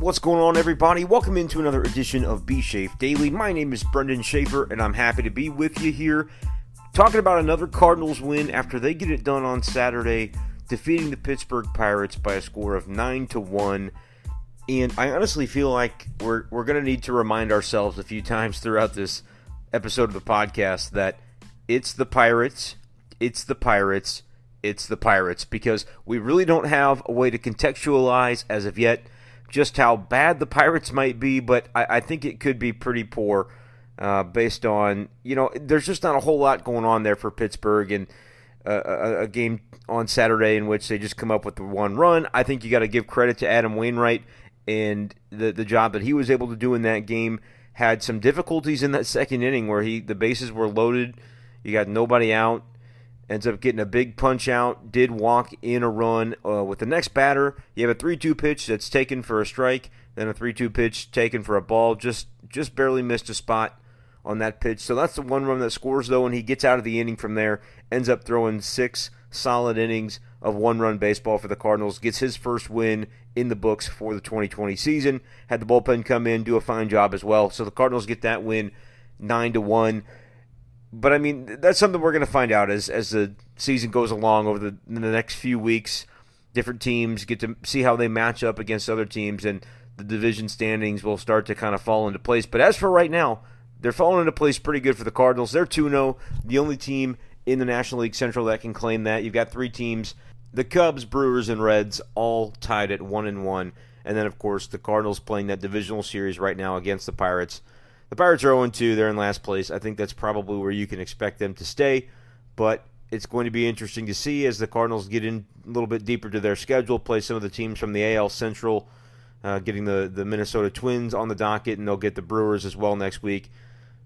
What's going on, everybody? Welcome into another edition of B Shafe Daily. My name is Brendan Schaefer, and I'm happy to be with you here talking about another Cardinals win after they get it done on Saturday, defeating the Pittsburgh Pirates by a score of 9 to 1. And I honestly feel like we're, we're going to need to remind ourselves a few times throughout this episode of the podcast that it's the Pirates, it's the Pirates, it's the Pirates, because we really don't have a way to contextualize as of yet just how bad the Pirates might be, but I, I think it could be pretty poor uh, based on, you know, there's just not a whole lot going on there for Pittsburgh and uh, a, a, game on Saturday in which they just come up with the one run. I think you got to give credit to Adam Wainwright and the, the job that he was able to do in that game. Had some difficulties in that second inning where he the bases were loaded, you got nobody out ends up getting a big punch out, did walk in a run. Uh, with the next batter, you have a 3 2 pitch that's taken for a strike, then a 3 2 pitch taken for a ball. Just, just barely missed a spot on that pitch. So that's the one run that scores, though, and he gets out of the inning from there, ends up throwing six solid innings of one run baseball for the Cardinals, gets his first win in the books for the 2020 season. Had the bullpen come in, do a fine job as well. So the Cardinals get that win 9 to 1 but I mean, that's something we're going to find out as as the season goes along over the, the next few weeks. Different teams get to see how they match up against other teams, and the division standings will start to kind of fall into place. But as for right now, they're falling into place pretty good for the Cardinals. They're 2 0, the only team in the National League Central that can claim that. You've got three teams the Cubs, Brewers, and Reds all tied at 1 and 1. And then, of course, the Cardinals playing that divisional series right now against the Pirates. The Pirates are 0 2. They're in last place. I think that's probably where you can expect them to stay. But it's going to be interesting to see as the Cardinals get in a little bit deeper to their schedule, play some of the teams from the AL Central, uh, getting the, the Minnesota Twins on the docket, and they'll get the Brewers as well next week.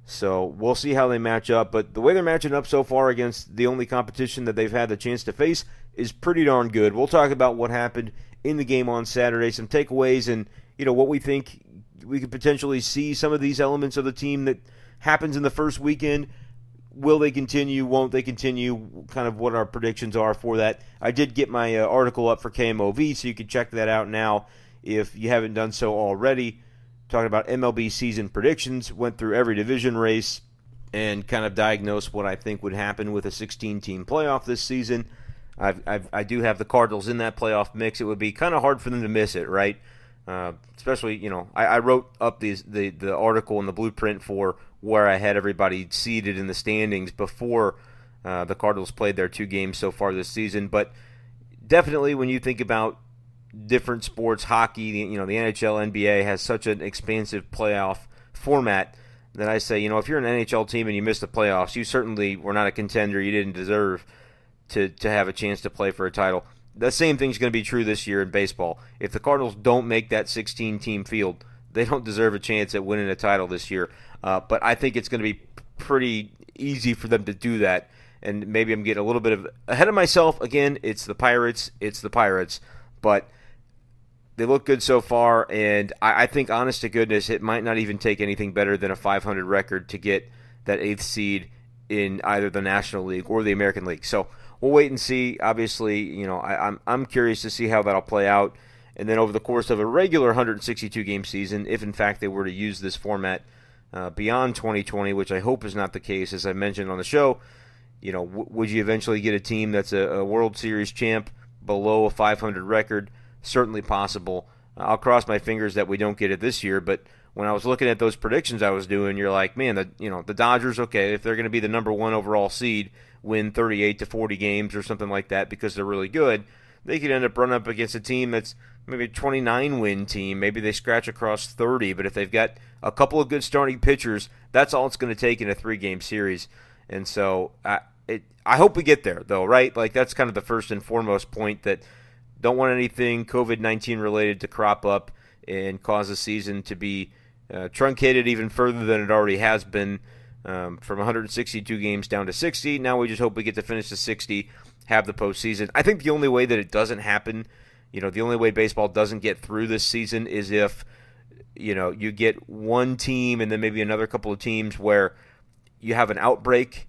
So we'll see how they match up. But the way they're matching up so far against the only competition that they've had the chance to face is pretty darn good. We'll talk about what happened in the game on Saturday, some takeaways, and you know what we think we could potentially see some of these elements of the team that happens in the first weekend. Will they continue? Won't they continue? Kind of what our predictions are for that. I did get my uh, article up for KMOV, so you can check that out now if you haven't done so already. Talking about MLB season predictions, went through every division race and kind of diagnosed what I think would happen with a 16 team playoff this season. I've, I've, i do have the Cardinals in that playoff mix. It would be kind of hard for them to miss it, right? Uh, especially, you know, I, I wrote up these, the the article and the blueprint for where I had everybody seated in the standings before uh, the Cardinals played their two games so far this season. But definitely, when you think about different sports, hockey, you know, the NHL, NBA has such an expansive playoff format that I say, you know, if you're an NHL team and you miss the playoffs, you certainly were not a contender. You didn't deserve to to have a chance to play for a title the same thing's going to be true this year in baseball. If the Cardinals don't make that 16 team field, they don't deserve a chance at winning a title this year. Uh, but I think it's going to be pretty easy for them to do that. And maybe I'm getting a little bit of ahead of myself. Again, it's the Pirates. It's the Pirates. But they look good so far. And I, I think, honest to goodness, it might not even take anything better than a 500 record to get that eighth seed in either the National League or the American League. So we'll wait and see. Obviously, you know, I, am I'm, I'm curious to see how that'll play out. And then over the course of a regular 162 game season, if in fact they were to use this format uh, beyond 2020, which I hope is not the case, as I mentioned on the show, you know, w- would you eventually get a team that's a, a, World Series champ below a 500 record? Certainly possible. I'll cross my fingers that we don't get it this year, but when I was looking at those predictions I was doing, you're like, man, the you know the Dodgers, okay, if they're going to be the number one overall seed, win 38 to 40 games or something like that because they're really good, they could end up running up against a team that's maybe a 29 win team. Maybe they scratch across 30, but if they've got a couple of good starting pitchers, that's all it's going to take in a three game series. And so I, it, I hope we get there, though, right? Like that's kind of the first and foremost point that don't want anything COVID 19 related to crop up and cause the season to be uh, truncated even further than it already has been um, from 162 games down to 60. Now we just hope we get to finish the 60, have the postseason. I think the only way that it doesn't happen, you know, the only way baseball doesn't get through this season is if, you know, you get one team and then maybe another couple of teams where you have an outbreak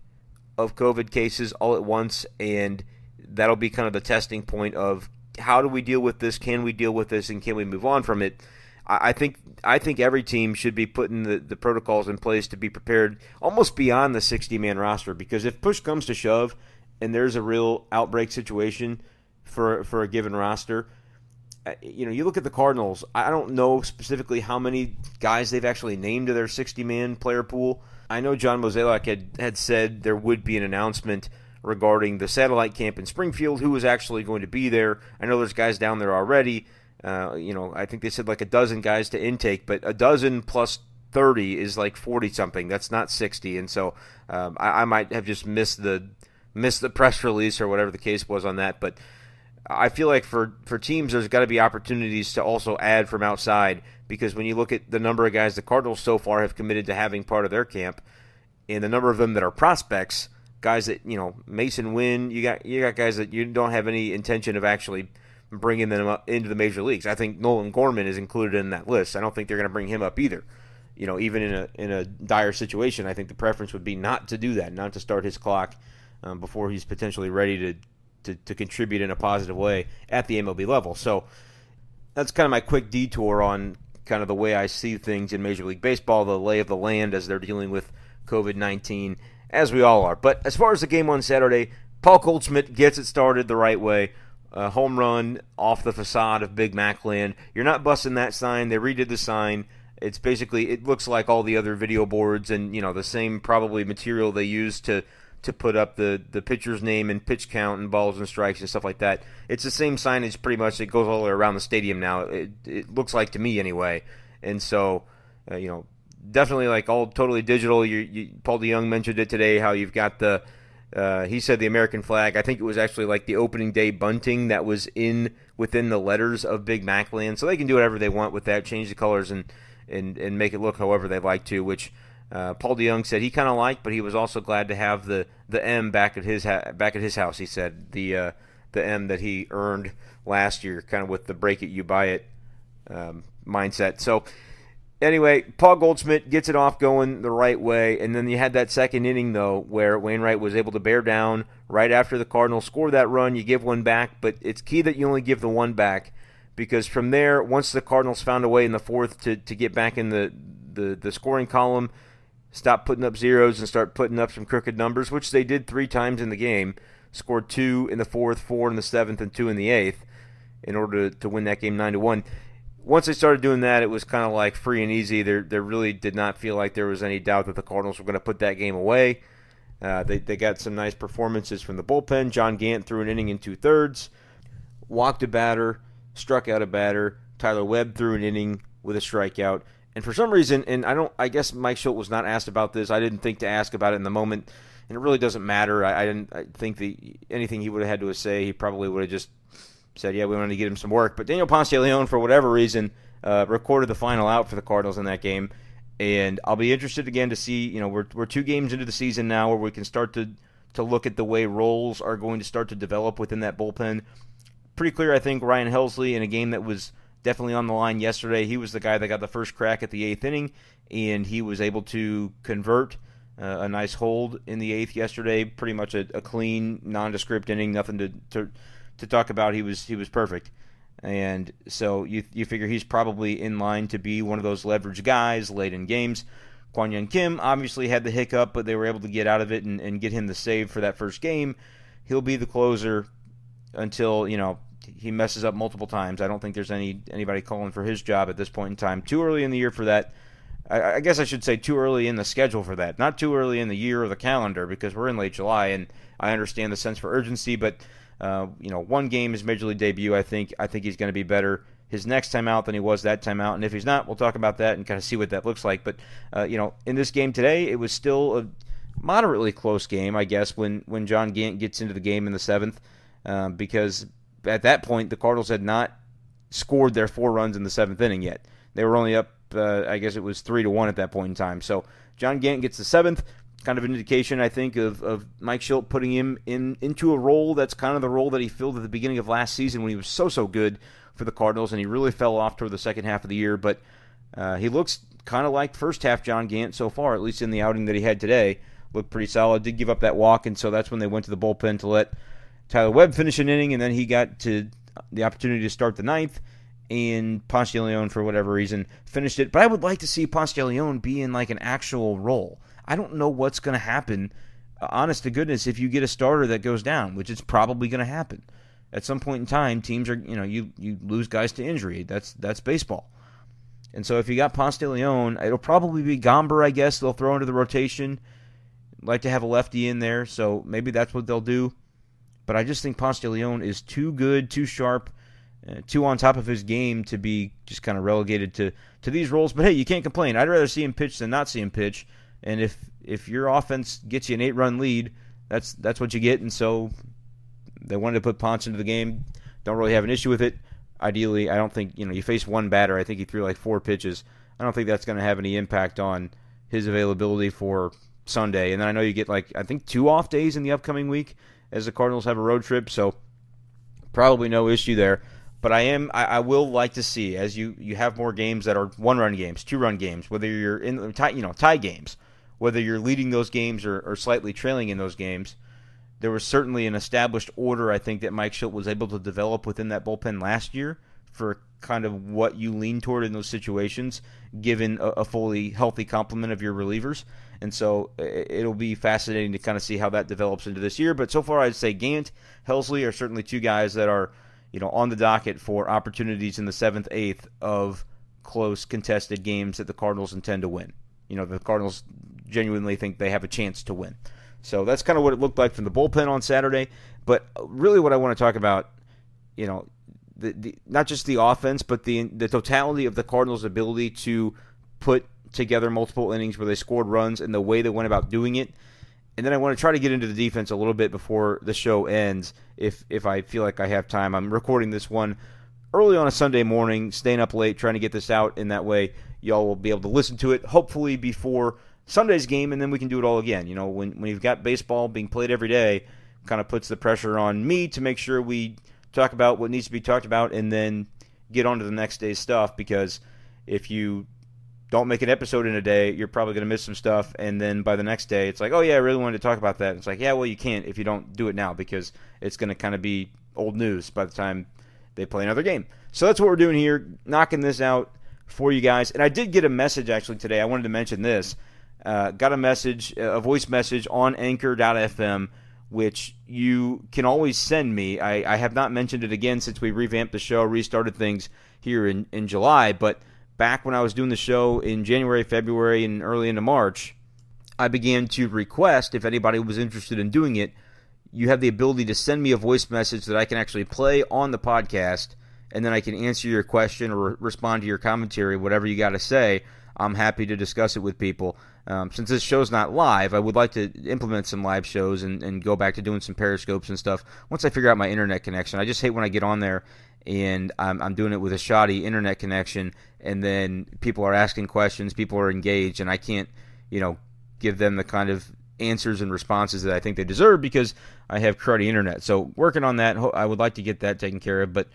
of COVID cases all at once, and that'll be kind of the testing point of how do we deal with this? Can we deal with this? And can we move on from it? I, think I think every team should be putting the, the protocols in place to be prepared almost beyond the 60 man roster because if push comes to shove and there's a real outbreak situation for for a given roster, uh, you know, you look at the Cardinals. I don't know specifically how many guys they've actually named to their 60 man player pool. I know John Mozeliak had, had said there would be an announcement regarding the satellite camp in Springfield, who was actually going to be there. I know there's guys down there already. Uh, you know, I think they said like a dozen guys to intake, but a dozen plus 30 is like 40 something. That's not 60. And so um, I, I, might have just missed the missed the press release or whatever the case was on that. But I feel like for, for teams, there's got to be opportunities to also add from outside because when you look at the number of guys the Cardinals so far have committed to having part of their camp, and the number of them that are prospects, guys that you know Masyn Winn, you got you got guys that you don't have any intention of actually bringing them up into the major leagues. I think Nolan Gorman is included in that list. I don't think they're going to bring him up either. You know, even in a in a dire situation, I think the preference would be not to do that, not to start his clock um, before he's potentially ready to, to to contribute in a positive way at the MLB level. So that's kind of my quick detour on kind of the way I see things in Major League Baseball, the lay of the land as they're dealing with COVID 19, as we all are. But as far as the game on Saturday, Paul Goldschmidt gets it started the right way. A home run off the facade of Big Mac Land. You're not busting that sign. They redid the sign. It's basically it looks like all the other video boards and you know the same probably material they used to to put up the the pitcher's name and pitch count and balls and strikes and stuff like that. It's the same signage pretty much. It goes all the way around the stadium now. It, it looks like to me anyway. And so, uh, you know, definitely like all totally digital. You, you, Paul DeJong mentioned it today how you've got the. Uh, he said the American flag. I think it was actually like the opening day bunting that was in within the letters of Big Mac Land. So they can do whatever they want with that, change the colors and and and make it look however they like to, which uh, Paul DeJong said he kind of liked, but he was also glad to have the, the M back at his ha- back at his house. He said the uh, the M that he earned last year, kind of with the break it you buy it um, mindset. So anyway, Paul Goldschmidt gets it off going the right way, and then you had that second inning though, where Wainwright was able to bear down right after the Cardinals score that run. You give one back, but it's key that you only give the one back because from there, once the Cardinals found a way in the fourth to, to get back in the, the, the scoring column stop putting up zeros and start putting up some crooked numbers, which they did three times in the game. Scored two in the fourth, four in the seventh, and two in the eighth in order to, to win that game nine to one. Once they started doing that, it was kind of like free and easy. There, there really did not feel like there was any doubt that the Cardinals were going to put that game away. Uh, they, they got some nice performances from the bullpen. John Gant threw an inning in two thirds, walked a batter, struck out a batter. Tyler Webb threw an inning with a strikeout. And for some reason, and I don't, I guess Mike Shildt was not asked about this. I didn't think to ask about it in the moment, and it really doesn't matter. I, I didn't I think the anything he would have had to say, he probably would have just said, "Yeah, we wanted to get him some work." But Daniel Ponce de Leon, for whatever reason, uh, recorded the final out for the Cardinals in that game, and I'll be interested again to see. You know, we're we're two games into the season now, where we can start to to look at the way roles are going to start to develop within that bullpen. Pretty clear, I think. Ryan Helsley in a game that was definitely on the line yesterday. He was the guy that got the first crack at the eighth inning, and he was able to convert uh, a nice hold in the eighth yesterday. Pretty much a, a clean, nondescript inning, nothing to, to to talk about. He was he was perfect, and so you you figure he's probably in line to be one of those leverage guys late in games. Kwang Hyun Kim obviously had the hiccup, but they were able to get out of it and, and get him the save for that first game. He'll be the closer until you know he messes up multiple times. I don't think there's any anybody calling for his job at this point in time. Too early in the year for that. I, I, guess I should say too early in the schedule for that. Not too early in the year or the calendar because we're in late July and I understand the sense for urgency. But uh, you know, one game is major league debut. I think I think he's going to be better his next time out than he was that time out. And if he's not, we'll talk about that and kind of see what that looks like. But uh, you know, in this game today, it was still a moderately close game, I guess, when when John Gant gets into the game in the seventh. Um, because at that point, the Cardinals had not scored their four runs in the seventh inning yet. They were only up, uh, I guess it was three to one at that point in time. So John Gant gets the seventh, kind of an indication, I think, of, of Mike Shildt putting him in into a role that's kind of the role that he filled at the beginning of last season when he was so so good for the Cardinals, and he really fell off toward the second half of the year. But uh, he looks kind of like first half John Gant so far, at least in the outing that he had today. Looked pretty solid. Did give up that walk, and so that's when they went to the bullpen to let Tyler Webb finish an inning, and then he got to the opportunity to start the ninth, and Ponce for whatever reason, finished it. But I would like to see Ponce be in like an actual role. I don't know what's going to happen, uh, honest to goodness, if you get a starter that goes down, which is probably going to happen. At some point in time, teams are, you know, you, you lose guys to injury. That's that's baseball. And so if you got Ponce de Leon, it'll probably be Gomber, I guess, they'll throw into the rotation. Like to have a lefty in there, so maybe that's what they'll do. But I just think Ponce de Leon is too good, too sharp, uh, too on top of his game to be just kind of relegated to, to these roles. But hey, you can't complain. I'd rather see him pitch than not see him pitch. And if if your offense gets you an eight run lead, that's that's what you get. And so they wanted to put Ponce into the game. Don't really have an issue with it. Ideally, I don't think you know you face one batter. I think he threw like four pitches. I don't think that's going to have any impact on his availability for Sunday. And then I know you get like I think two off days in the upcoming week as the Cardinals have a road trip, so probably no issue there. But I am I, I will like to see as you you have more games that are one run games, two run games, whether you're in tie you know tie games, whether you're leading those games or, or slightly trailing in those games. There was certainly an established order I think that Mike Shildt was able to develop within that bullpen last year for kind of what you lean toward in those situations, given a, a fully healthy complement of your relievers. And so it'll be fascinating to kind of see how that develops into this year. But so far, I'd say Gant, Helsley are certainly two guys that are you know, on the docket for opportunities in the seventh, eighth of close contested games that the Cardinals intend to win. You know, the Cardinals genuinely think they have a chance to win. So that's kind of what it looked like from the bullpen on Saturday. But really, what I want to talk about, you know, the, the, not just the offense, but the the totality of the Cardinals' ability to put together multiple innings where they scored runs and the way they went about doing it and then I want to try to get into the defense a little bit before the show ends, if if I feel like I have time. I'm recording this one early on a Sunday morning, staying up late, trying to get this out, in that way y'all will be able to listen to it, hopefully before Sunday's game, and then we can do it all again. You know, when when you've got baseball being played every day, kind of puts the pressure on me to make sure we talk about what needs to be talked about, and then get on to the next day's stuff. Because if you don't make an episode in a day, you're probably going to miss some stuff. And then by the next day, it's like, oh, yeah, I really wanted to talk about that. It's like, yeah, well, you can't if you don't do it now because it's going to kind of be old news by the time they play another game. So that's what we're doing here, knocking this out for you guys. And I did get a message actually today. I wanted to mention this. Uh, got a message, a voice message on anchor.fm, which you can always send me. I, I have not mentioned it again since we revamped the show, restarted things here in, in July, but back when I was doing the show in January, February, and early into March, I began to request if anybody was interested in doing it, you have the ability to send me a voice message that I can actually play on the podcast, and then I can answer your question or respond to your commentary, whatever you got to say. I'm happy to discuss it with people. Um, since this show's not live, I would like to implement some live shows and, and go back to doing some periscopes and stuff once I figure out my internet connection. I just hate when I get on there and I'm, I'm doing it with a shoddy internet connection, and then people are asking questions, people are engaged, and I can't, you know, give them the kind of answers and responses that I think they deserve because I have cruddy internet. So working on that, I would like to get that taken care of, but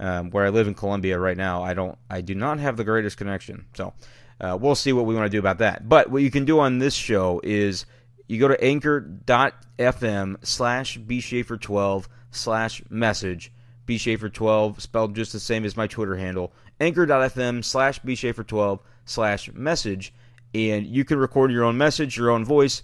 um, where I live in Columbia right now, I don't, I do not have the greatest connection. So uh, we'll see what we want to do about that. But what you can do on this show is you go to anchor.fm slash bschaefer12 slash message bschaefer12, spelled just the same as my Twitter handle, anchor.fm slash bschaefer12 slash message, and you can record your own message, your own voice.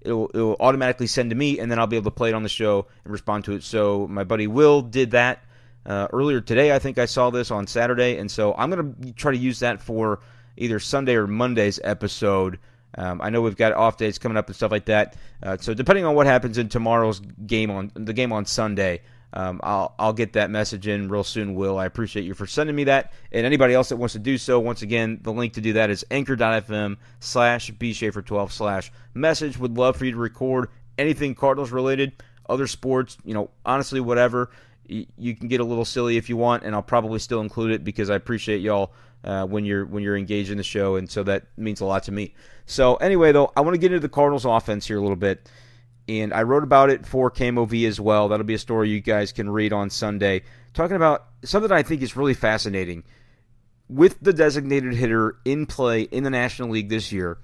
It'll, it'll automatically send to me, and then I'll be able to play it on the show and respond to it. So my buddy Will did that uh, earlier today. I think I saw this on Saturday, and so I'm going to try to use that for either Sunday or Monday's episode. Um, I know we've got off days coming up and stuff like that. Uh, so depending on what happens in tomorrow's game on the game on Sunday, um, I'll I'll get that message in real soon. Will I appreciate you for sending me that, and anybody else that wants to do so. Once again, the link to do that is anchor.fm slash bschaefer12 slash message. Would love for you to record anything Cardinals related, other sports, you know, honestly, whatever. You can get a little silly if you want, and I'll probably still include it because I appreciate y'all uh, when you're when you're engaged in the show, and so that means a lot to me. So anyway, though, I want to get into the Cardinals' offense here a little bit and I wrote about it for KMOV as well. That'll be a story you guys can read on Sunday, talking about something that I think is really fascinating. With the designated hitter in play in the National League this year,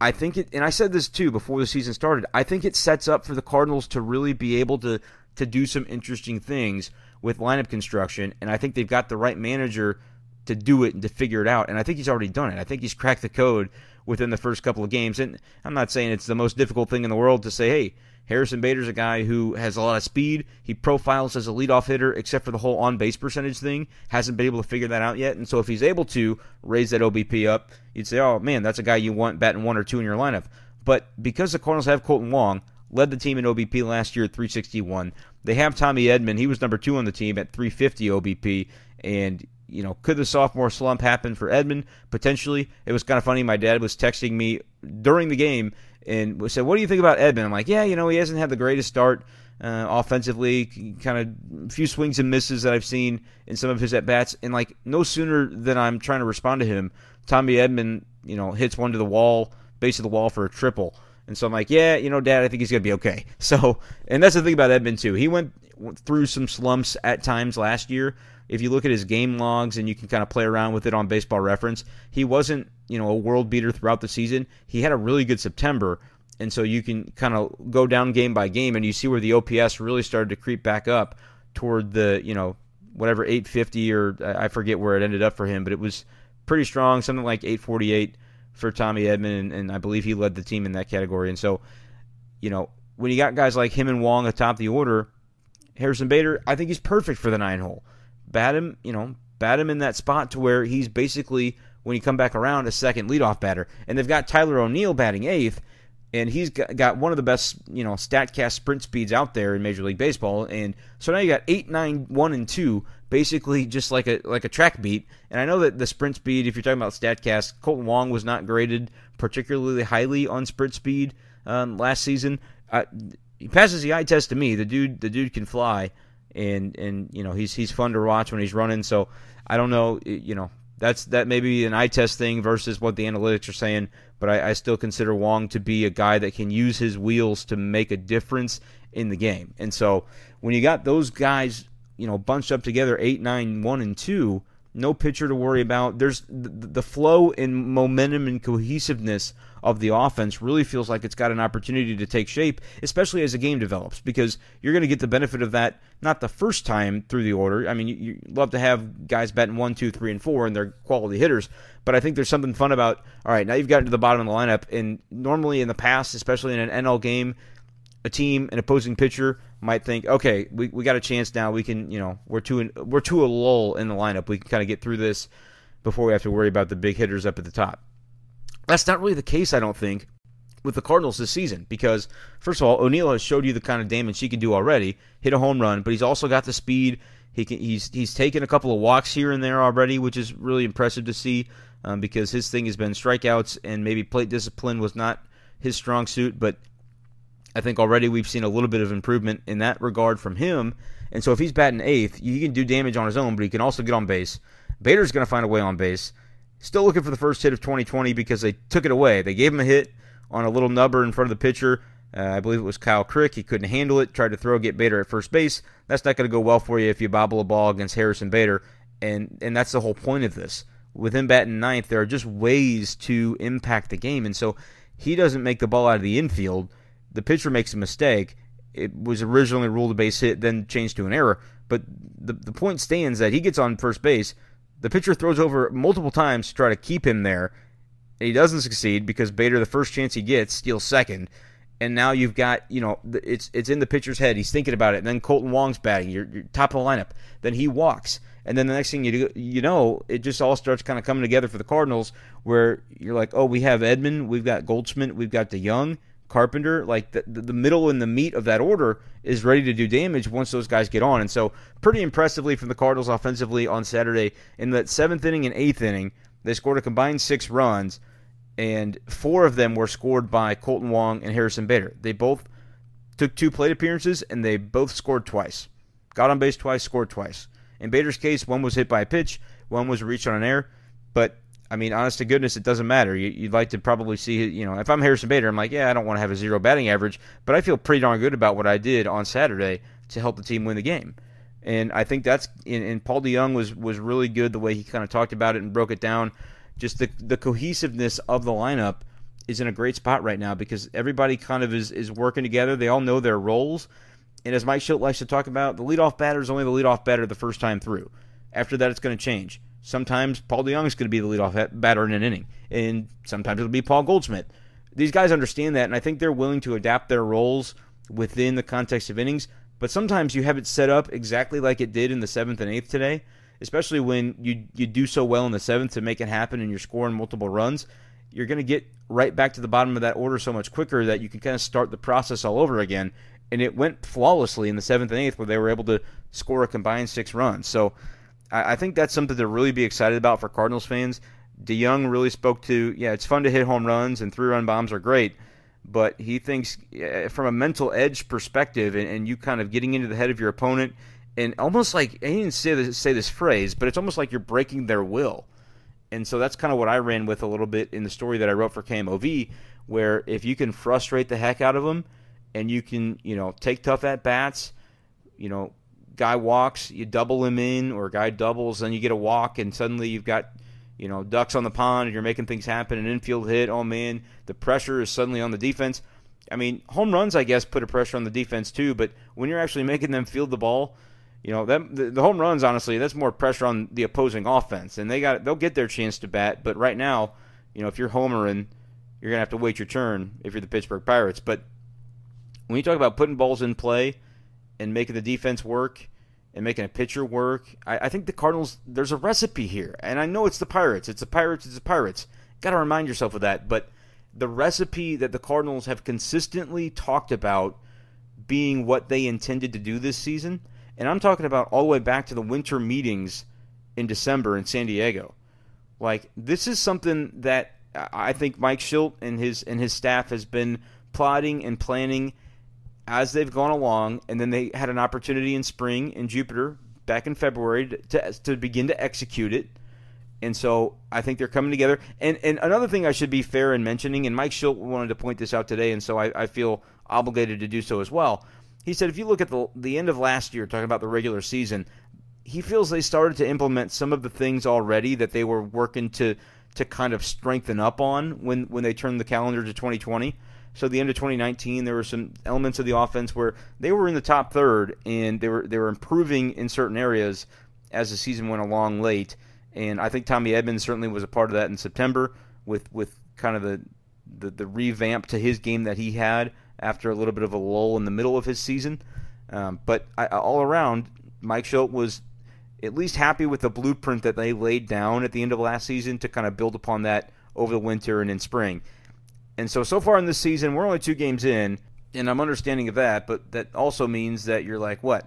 I think it, and I said this too before the season started, I think it sets up for the Cardinals to really be able to to do some interesting things with lineup construction, and I think they've got the right manager to do it and to figure it out. And I think he's already done it. I think he's cracked the code within the first couple of games. And I'm not saying it's the most difficult thing in the world to say, hey, Harrison Bader's a guy who has a lot of speed. He profiles as a leadoff hitter, except for the whole on base percentage thing. Hasn't been able to figure that out yet. And so if he's able to raise that OBP up, you'd say, oh man, that's a guy you want batting one or two in your lineup. But because the Cardinals have Kolten Wong, led the team in OBP last year at 361. They have Tommy Edman. He was number two on the team at 350 OBP. And, you know, could the sophomore slump happen for Edman? Potentially. It was kind of funny. My dad was texting me during the game and said, "What do you think about Edman?" I'm like, "Yeah, you know, he hasn't had the greatest start uh, offensively. Kind of a few swings and misses that I've seen in some of his at bats, and like no sooner than I'm trying to respond to him, Tommy Edman, you know, hits one to the wall, base of the wall for a triple." And so I'm like, yeah, you know, Dad, I think he's to be okay. So, and that's the thing about Edman, too. He went through some slumps at times last year. If you look at his game logs and you can kind of play around with it on baseball reference, he wasn't you know a world beater throughout the season. He had a really good September, and so you can kind of go down game by game, and you see where the OPS really started to creep back up toward the you know whatever 850 or I forget where it ended up for him, but it was pretty strong, something like 848 for Tommy Edman, and, and I believe he led the team in that category. And so, you know, when you got guys like him and Wong atop the order, Harrison Bader, I think he's perfect for the nine hole. Bat him, you know, bat him in that spot to where he's basically when you come back around a second leadoff batter. And they've got Tyler O'Neill batting eighth, and he's got one of the best, you know, Statcast sprint speeds out there in Major League Baseball. And so now you got eight, nine, one, and two, basically just like a like a track beat. And I know that the sprint speed, if you're talking about Statcast, Kolten Wong was not graded particularly highly on sprint speed um, last season. Uh, he passes the eye test to me. The dude, the dude can fly, and and you know he's he's fun to watch when he's running. So I don't know, you know, that's that may be an eye test thing versus what the analytics are saying, but I, I, still consider Wong to be a guy that can use his wheels to make a difference in the game. And so when you got those guys, you know, bunched up together, eight, nine, one, and two, no pitcher to worry about. There's the, flow and momentum and cohesiveness of the offense really feels like it's got an opportunity to take shape, especially as the game develops, because you're going to get the benefit of that not the first time through the order. I mean, you, you love to have guys batting one, two, three, and four, and they're quality hitters. But I think there's something fun about all right. Now you've gotten to the bottom of the lineup, and normally in the past, especially in an NL game, a team, an opposing pitcher might think, okay, we, we got a chance now. We can, you know, we're to we're to a lull in the lineup. We can kind of get through this before we have to worry about the big hitters up at the top. That's not really the case, I don't think, with the Cardinals this season because, first of all, O'Neill has showed you the kind of damage he can do already. Hit a home run, but he's also got the speed. He can, he's he's taken a couple of walks here and there already, which is really impressive to see um, because his thing has been strikeouts and maybe plate discipline was not his strong suit, but I think already we've seen a little bit of improvement in that regard from him. And so if he's batting eighth, he can do damage on his own, but he can also get on base. Bader's going to find a way on base. Still looking for the first hit of 2020 because they took it away. They gave him a hit on a little nubber in front of the pitcher. Uh, I believe it was Kyle Crick. He couldn't handle it. Tried to throw, get Bader at first base. That's not going to go well for you if you bobble a ball against Harrison Bader. And and that's the whole point of this. With him batting ninth, there are just ways to impact the game. And so he doesn't make the ball out of the infield. The pitcher makes a mistake. It was originally ruled a base hit, then changed to an error. But the the point stands that he gets on first base the pitcher throws over multiple times to try to keep him there. And he doesn't succeed because Bader, the first chance he gets, steals second. And now you've got, you know, it's it's in the pitcher's head. He's thinking about it. And then Kolten Wong's batting. You're, you're top of the lineup. Then he walks. And then the next thing you do, you know, it just all starts kind of coming together for the Cardinals, where you're like, oh, we have Edman, we've got Goldschmidt, we've got DeJong, Carpenter, like the, the middle and the meat of that order is ready to do damage once those guys get on. And so, pretty impressively from the Cardinals offensively on Saturday, in that seventh inning and eighth inning, they scored a combined six runs, and four of them were scored by Kolten Wong and Harrison Bader. They both took two plate appearances, and they both scored twice. Got on base twice, scored twice. In Bader's case, one was hit by a pitch, one was reached on an error, but I mean, honest to goodness, it doesn't matter. You, would like to probably see, you know, if I'm Harrison Bader, I'm like, yeah, I don't want to have a zero batting average, but I feel pretty darn good about what I did on Saturday to help the team win the game. And I think that's, and, and Paul DeJong was was really good the way he kind of talked about it and broke it down. Just the the cohesiveness of the lineup is in a great spot right now because everybody kind of is is working together. They all know their roles, And as Mike Shildt likes to talk about, the leadoff batter is only the leadoff batter the first time through. After that, it's going to change. Sometimes Paul DeJong is going to be the leadoff batter in an inning, and sometimes it'll be Paul Goldschmidt. These guys understand that, and I think they're willing to adapt their roles within the context of innings. But sometimes you have it set up exactly like it did in the seventh and eighth today, especially when you you do so well in the seventh to make it happen and you're scoring multiple runs. You're going to get right back to the bottom of that order so much quicker that you can kind of start the process all over again. And it went flawlessly in the seventh and eighth, where they were able to score a combined six runs. So I, I think that's something to really be excited about for Cardinals fans. DeJong really spoke to, yeah, it's fun to hit home runs and three run bombs are great, but he thinks from a mental edge perspective and, and, you kind of getting into the head of your opponent and almost like I didn't say this, say this phrase, but it's almost like you're breaking their will. And so that's kind of what I ran with a little bit in the story that I wrote for KMOV, where if you can frustrate the heck out of them and you can, you know, take tough at bats, you know, guy walks, you double him in, or guy doubles, then you get a walk, and suddenly you've got you know, ducks on the pond and you're making things happen, an infield hit, oh man, the pressure is suddenly on the defense. I mean, home runs, I guess, put a pressure on the defense too, but when you're actually making them field the ball, you know, that, the, the home runs, honestly, that's more pressure on the opposing offense, and they got they'll get their chance to bat. But right now, you know, if you're homering, you're gonna have to wait your turn if you're the Pittsburgh Pirates. But when you talk about putting balls in play and making the defense work, and making a pitcher work. I, I, think the Cardinals, there's a recipe here. And I know it's the Pirates. It's the Pirates. It's the Pirates. Got to remind yourself of that. But the recipe that the Cardinals have consistently talked about being what they intended to do this season, and I'm talking about all the way back to the winter meetings in December in San Diego. Like, this is something that I think Mike Shildt and his and his staff has been plotting and planning as they've gone along, and then they had an opportunity in spring in Jupiter back in February to, to begin to execute it. And so I think they're coming together. And and another thing I should be fair in mentioning, and Mike Shildt wanted to point this out today, and so I, I feel obligated to do so as well. He said if you look at the the end of last year, talking about the regular season, he feels they started to implement some of the things already that they were working to to kind of strengthen up on when when they turned the calendar to 2020. So the end of 2019, there were some elements of the offense where they were in the top third and they were they were improving in certain areas as the season went along late. And I think Tommy Edmonds certainly was a part of that in September with with kind of the the, the revamp to his game that he had after a little bit of a lull in the middle of his season. Um, but I, all around, Mike Shildt was at least happy with the blueprint that they laid down at the end of last season to kind of build upon that over the winter and in spring. And so, so far in this season, we're only two games in, and I'm understanding of that, but that also means that you're like, what,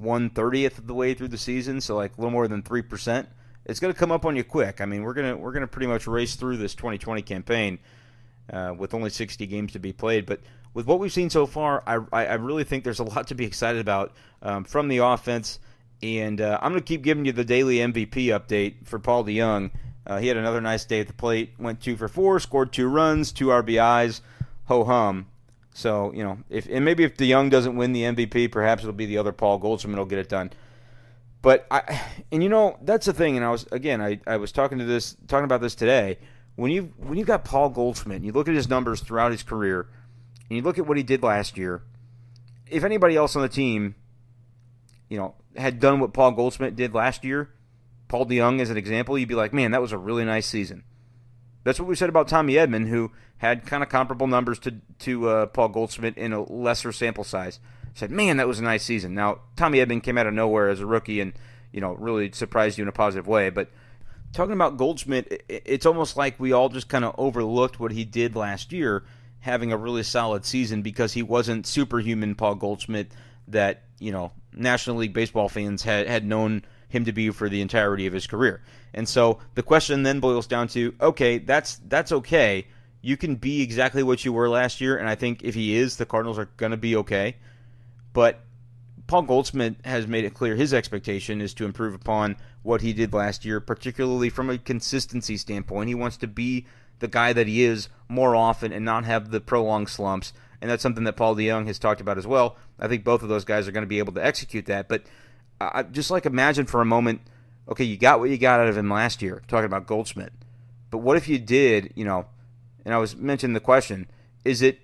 130th of the way through the season, so like a little more than 3%. It's going to come up on you quick. I mean, we're going to we're going to pretty much race through this 2020 campaign uh, with only 60 games to be played. But with what we've seen so far, I, I really think there's a lot to be excited about um, from the offense. And uh, I'm going to keep giving you the daily MVP update for Paul DeJong uh, he had another nice day at the plate. Went two for four, scored two runs, two RBIs. Ho hum. So you know, if and maybe if DeJong doesn't win the MVP, perhaps it'll be the other Paul Goldschmidt will get it done. But I, and you know, that's the thing. And I was again, I, I was talking to this, talking about this today. When you when you got Paul Goldschmidt, and you look at his numbers throughout his career, and you look at what he did last year. If anybody else on the team, you know, had done what Paul Goldschmidt did last year, Paul DeJong as an example, you'd be like, man, that was a really nice season. That's what we said about Tommy Edman, who had kind of comparable numbers to to uh, Paul Goldschmidt in a lesser sample size. Said, man, that was a nice season. Now Tommy Edman came out of nowhere as a rookie and you know really surprised you in a positive way. But talking about Goldschmidt, it's almost like we all just kind of overlooked what he did last year, having a really solid season because he wasn't superhuman Paul Goldschmidt that you know National League baseball fans had had known him to be for the entirety of his career. And so the question then boils down to okay, that's that's okay. You can be exactly what you were last year, and I think if he is, the Cardinals are going to be okay. But Paul Goldschmidt has made it clear his expectation is to improve upon what he did last year, particularly from a consistency standpoint. He wants to be the guy that he is more often and not have the prolonged slumps. And that's something that Paul DeJong has talked about as well. I think both of those guys are going to be able to execute that. But I just like imagine for a moment, okay, you got what you got out of him last year, talking about Goldschmidt. But what if you did, you know, and I was mentioning the question, is it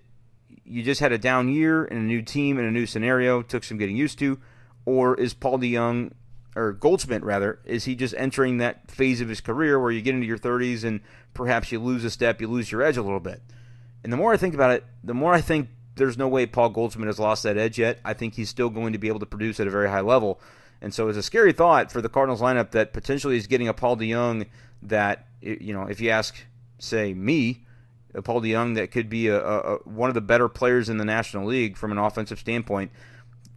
you just had a down year and a new team and a new scenario, took some getting used to, or is Paul DeJong or Goldschmidt rather, is he just entering that phase of his career where you get into your 30s and perhaps you lose a step, you lose your edge a little bit. And the more I think about it, the more I think there's no way Paul Goldschmidt has lost that edge yet. I think he's still going to be able to produce at a very high level. And so it's a scary thought for the Cardinals lineup that potentially is getting a Paul DeJong that, you know, if you ask, say, me, a Paul DeJong that could be a, a, one of the better players in the National League from an offensive standpoint,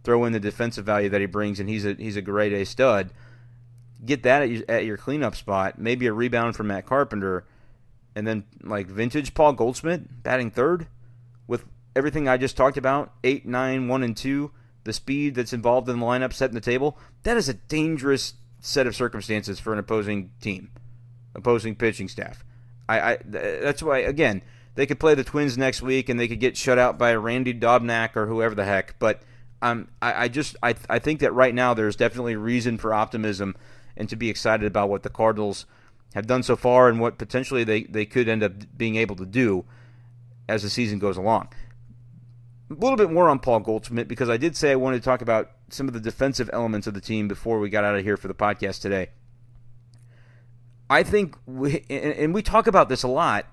throw in the defensive value that he brings, and he's a, he's a great A stud. Get that at your, at your cleanup spot, maybe a rebound from Matt Carpenter, and then like vintage Paul Goldschmidt batting third with everything I just talked about, eight, nine, one, and two the speed that's involved in the lineup, setting the table, that is a dangerous set of circumstances for an opposing team, opposing pitching staff. I, I that's why again they could play the Twins next week and they could get shut out by Randy Dobnak or whoever the heck. But um, I, I just I, I think that right now there's definitely reason for optimism and to be excited about what the Cardinals have done so far and what potentially they, they could end up being able to do as the season goes along a little bit more on Paul Goldschmidt because I did say I wanted to talk about some of the defensive elements of the team before we got out of here for the podcast today. I think, we, and we talk about this a lot,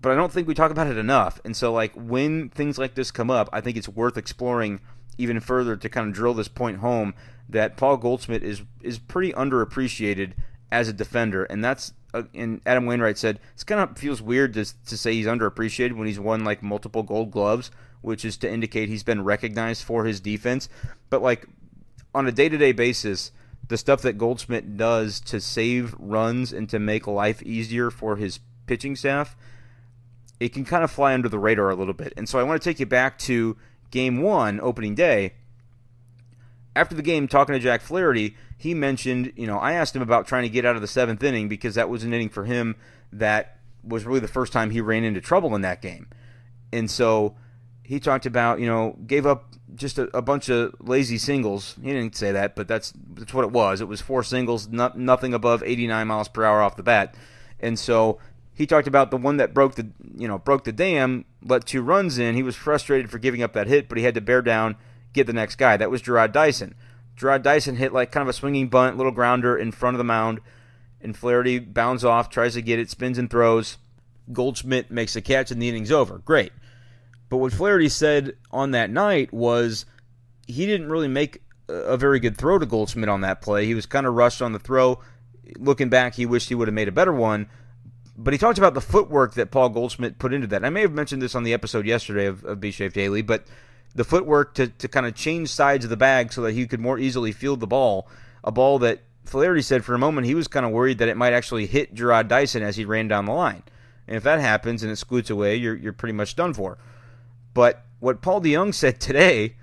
but I don't think we talk about it enough. And so, like, when things like this come up, I think it's worth exploring even further to kind of drill this point home that Paul Goldschmidt is is pretty underappreciated as a defender, and that's uh, and Adam Wainwright said it's kind of feels weird to to say he's underappreciated when he's won like multiple Gold Gloves which is to indicate he's been recognized for his defense. But like on a day to day basis, the stuff that Goldschmidt does to save runs and to make life easier for his pitching staff, it can kind of fly under the radar a little bit. And so I want to take you back to game one, opening day. After the game, talking to Jack Flaherty, he mentioned, you know, I asked him about trying to get out of the seventh inning because that was an inning for him that was really the first time he ran into trouble in that game. And so he talked about, you know, gave up just a, a, bunch of lazy singles. He didn't say that, but that's that's what it was. It was four singles, not, nothing above 89 miles per hour off the bat. And so he talked about the one that broke the, you know, broke the dam, let two runs in. He was frustrated for giving up that hit, but he had to bear down, get the next guy. That was Jarrod Dyson. Jarrod Dyson hit like kind of a swinging bunt, little grounder in front of the mound, and Flaherty bounds off, tries to get it, spins and throws. Goldschmidt makes a catch, and the inning's over. Great. But what Flaherty said on that night was he didn't really make a very good throw to Goldschmidt on that play. He was kind of rushed on the throw. Looking back, he wished he would have made a better one. But he talked about the footwork that Paul Goldschmidt put into that. I may have mentioned this on the episode yesterday of, of B Shape Daily, but the footwork to, to kind of change sides of the bag so that he could more easily field the ball. A ball that Flaherty said for a moment he was kind of worried that it might actually hit Jarrod Dyson as he ran down the line. And if that happens and it scoots away, you're, you're pretty much done for. But what Paul DeJong said today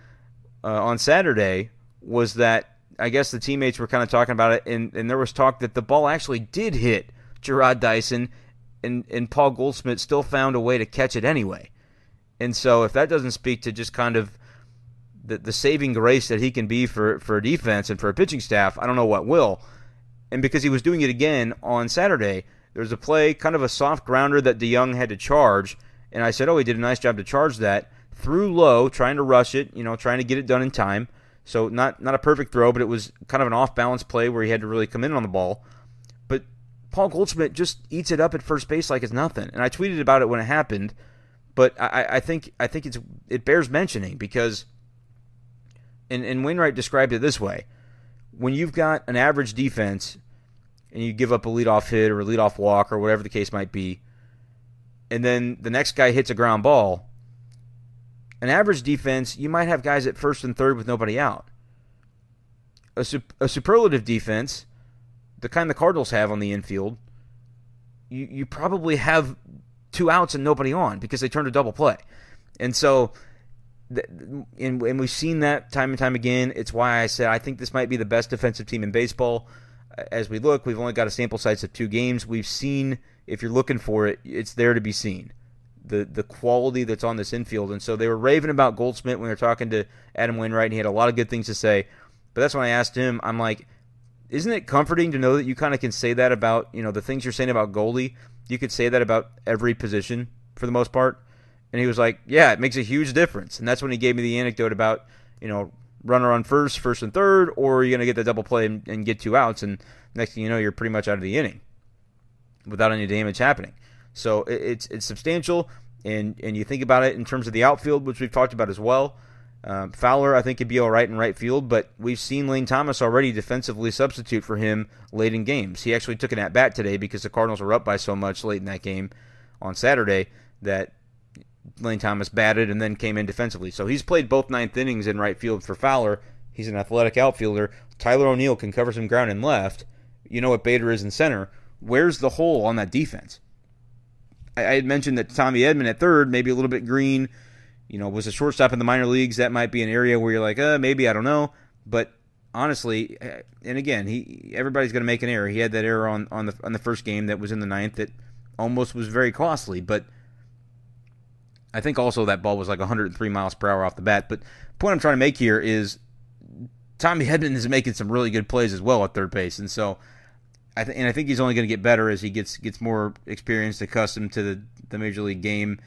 uh, on Saturday was that I guess the teammates were kind of talking about it, and, and there was talk that the ball actually did hit Jarrod Dyson, and, and Paul Goldschmidt still found a way to catch it anyway. And so if that doesn't speak to just kind of the, the saving grace that he can be for, for defense and for a pitching staff, I don't know what will. And because he was doing it again on Saturday, there was a play, kind of a soft grounder that DeJong had to charge, and I said, "Oh, he did a nice job to charge that." Threw low, trying to rush it, you know, trying to get it done in time. So not not a perfect throw, but it was kind of an off balance play where he had to really come in on the ball. But Paul Goldschmidt just eats it up at first base like it's nothing. And I tweeted about it when it happened, but I, I think I think it's it bears mentioning because and, and Wainwright described it this way. When you've got an average defense and you give up a leadoff hit or a leadoff walk or whatever the case might be, and then the next guy hits a ground ball, an average defense, you might have guys at first and third with nobody out. A, a superlative defense, the kind the Cardinals have on the infield, you, you probably have two outs and nobody on because they turned a double play. And so, and, and we've seen that time and time again. It's why I said I think this might be the best defensive team in baseball. As we look, we've only got a sample size of two games. We've seen if you're looking for it, it's there to be seen. The the quality that's on this infield. And so they were raving about Goldschmidt when they were talking to Adam Wainwright, and he had a lot of good things to say. But that's when I asked him, I'm like, isn't it comforting to know that you kind of can say that about, you know, the things you're saying about goalie? You could say that about every position for the most part. And he was like, "Yeah, it makes a huge difference." And that's when he gave me the anecdote about, you know, runner on first, first and third, or you're going to get the double play and, and, get two outs, and next thing you know, you're pretty much out of the inning without any damage happening. So it, it's it's substantial, and and you think about it in terms of the outfield, which we've talked about as well. Um, Fowler, I think, could be all right in right field, but we've seen Lane Thomas already defensively substitute for him late in games. He actually took an at bat today because the Cardinals were up by so much late in that game on Saturday that Lane Thomas batted and then came in defensively. So he's played both ninth innings in right field for Fowler. He's an athletic outfielder. Tyler O'Neill can cover some ground in left. You know what Bader is in center. Where's the hole on that defense? I, I had mentioned that Tommy Edman at third, maybe a little bit green you know, was a shortstop in the minor leagues. That might be an area where you're like, uh, maybe I don't know. But honestly, uh, and again, he everybody's going to make an error. He had that error on on the on the first game that was in the ninth that almost was very costly. But I think also that ball was like 103 miles per hour off the bat. But point I'm trying to make here is Tommy Edman is making some really good plays as well at third base, and so. I th- and I think he's only going to get better as he gets gets more experienced, accustomed to the, the major league game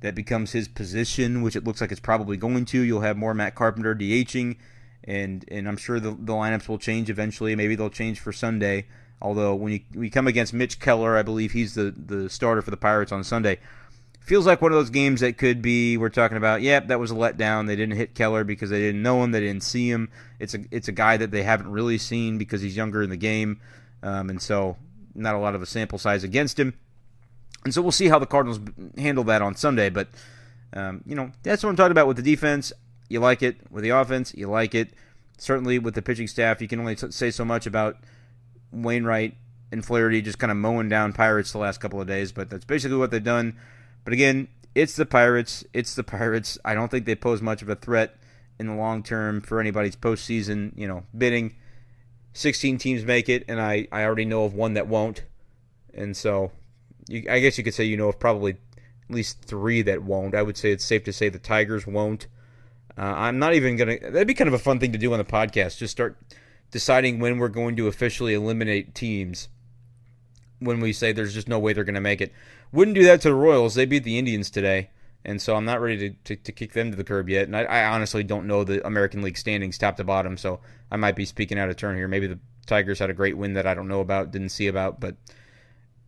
that becomes his position, which it looks like it's probably going to. You'll have more Matt Carpenter DHing, and and I'm sure the, the lineups will change eventually. Maybe they'll change for Sunday. Although when you we come against Mitch Keller, I believe he's the the starter for the Pirates on Sunday. Feels like one of those games that could be we're talking about. Yep, that was a letdown. They didn't hit Keller because they didn't know him. They didn't see him. It's a it's a guy that they haven't really seen because he's younger in the game, um, and so not a lot of a sample size against him. And so we'll see how the Cardinals handle that on Sunday. But, um, you know, that's what I'm talking about with the defense. You like it. With the offense, you like it. Certainly with the pitching staff, you can only t- say so much about Wainwright and Flaherty just kind of mowing down Pirates the last couple of days. But that's basically what they've done. But again, it's the Pirates. It's the Pirates. I don't think they pose much of a threat in the long term for anybody's postseason, you know, bidding. 16 teams make it, and I, I already know of one that won't. And so you, I guess you could say you know of probably at least three that won't. I would say it's safe to say the Tigers won't. Uh, I'm not even gonna. That'd be kind of a fun thing to do on the podcast. Just start deciding when we're going to officially eliminate teams. When we say there's just no way they're going to make it, wouldn't do that to the Royals. They beat the Indians today, and so I'm not ready to, to, to kick them to the curb yet. And I, I honestly don't know the American League standings top to bottom, so I might be speaking out of turn here. Maybe the Tigers had a great win that I don't know about, didn't see about, but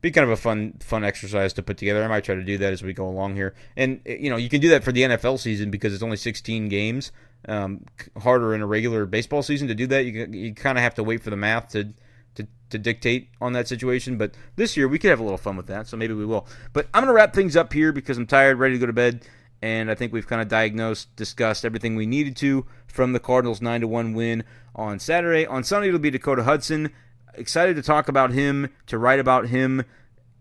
be kind of a fun fun exercise to put together. I might try to do that as we go along here. And you know, you can do that for the NFL season because it's only 16 games. Um, harder in a regular baseball season to do that. You you kind of have to wait for the math to, to dictate on that situation. But this year we could have a little fun with that, so maybe we will. But I'm gonna wrap things up here because I'm tired, ready to go to bed, and I think we've kind of diagnosed, discussed everything we needed to from the Cardinals' nine to one win on Saturday. On Sunday it'll be Dakota Hudson excited to talk about him, to write about him.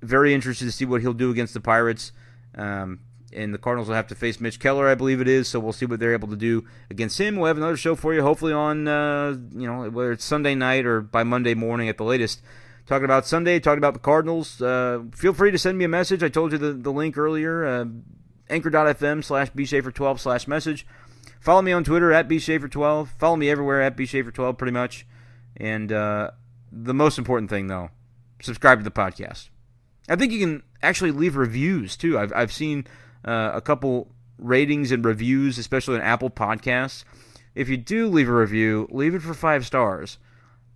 Very interested to see what he'll do against the Pirates. Um, and the Cardinals will have to face Mitch Keller, I believe it is. So we'll see what they're able to do against him. We'll have another show for you, hopefully on uh, you know whether it's Sunday night or by Monday morning at the latest. Talking about Sunday, talking about the Cardinals. Uh, feel free to send me a message. I told you the, the link earlier. Uh, anchor.fm slash bshafer12 slash message. Follow me on Twitter at bshafer12. Follow me everywhere at bshafer12 pretty much. And uh, the most important thing, though, subscribe to the podcast. I think you can actually leave reviews too. I've I've seen uh, a couple ratings and reviews, especially on Apple Podcasts. If you do leave a review, leave it for five stars.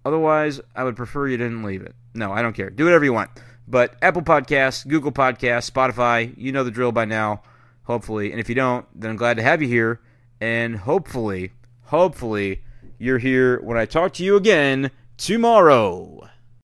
Otherwise, I would prefer you didn't leave it. No, I don't care. Do whatever you want. But Apple Podcasts, Google Podcasts, Spotify, you know the drill by now, hopefully. And if you don't, then I'm glad to have you here. And hopefully, hopefully, you're here when I talk to you again tomorrow.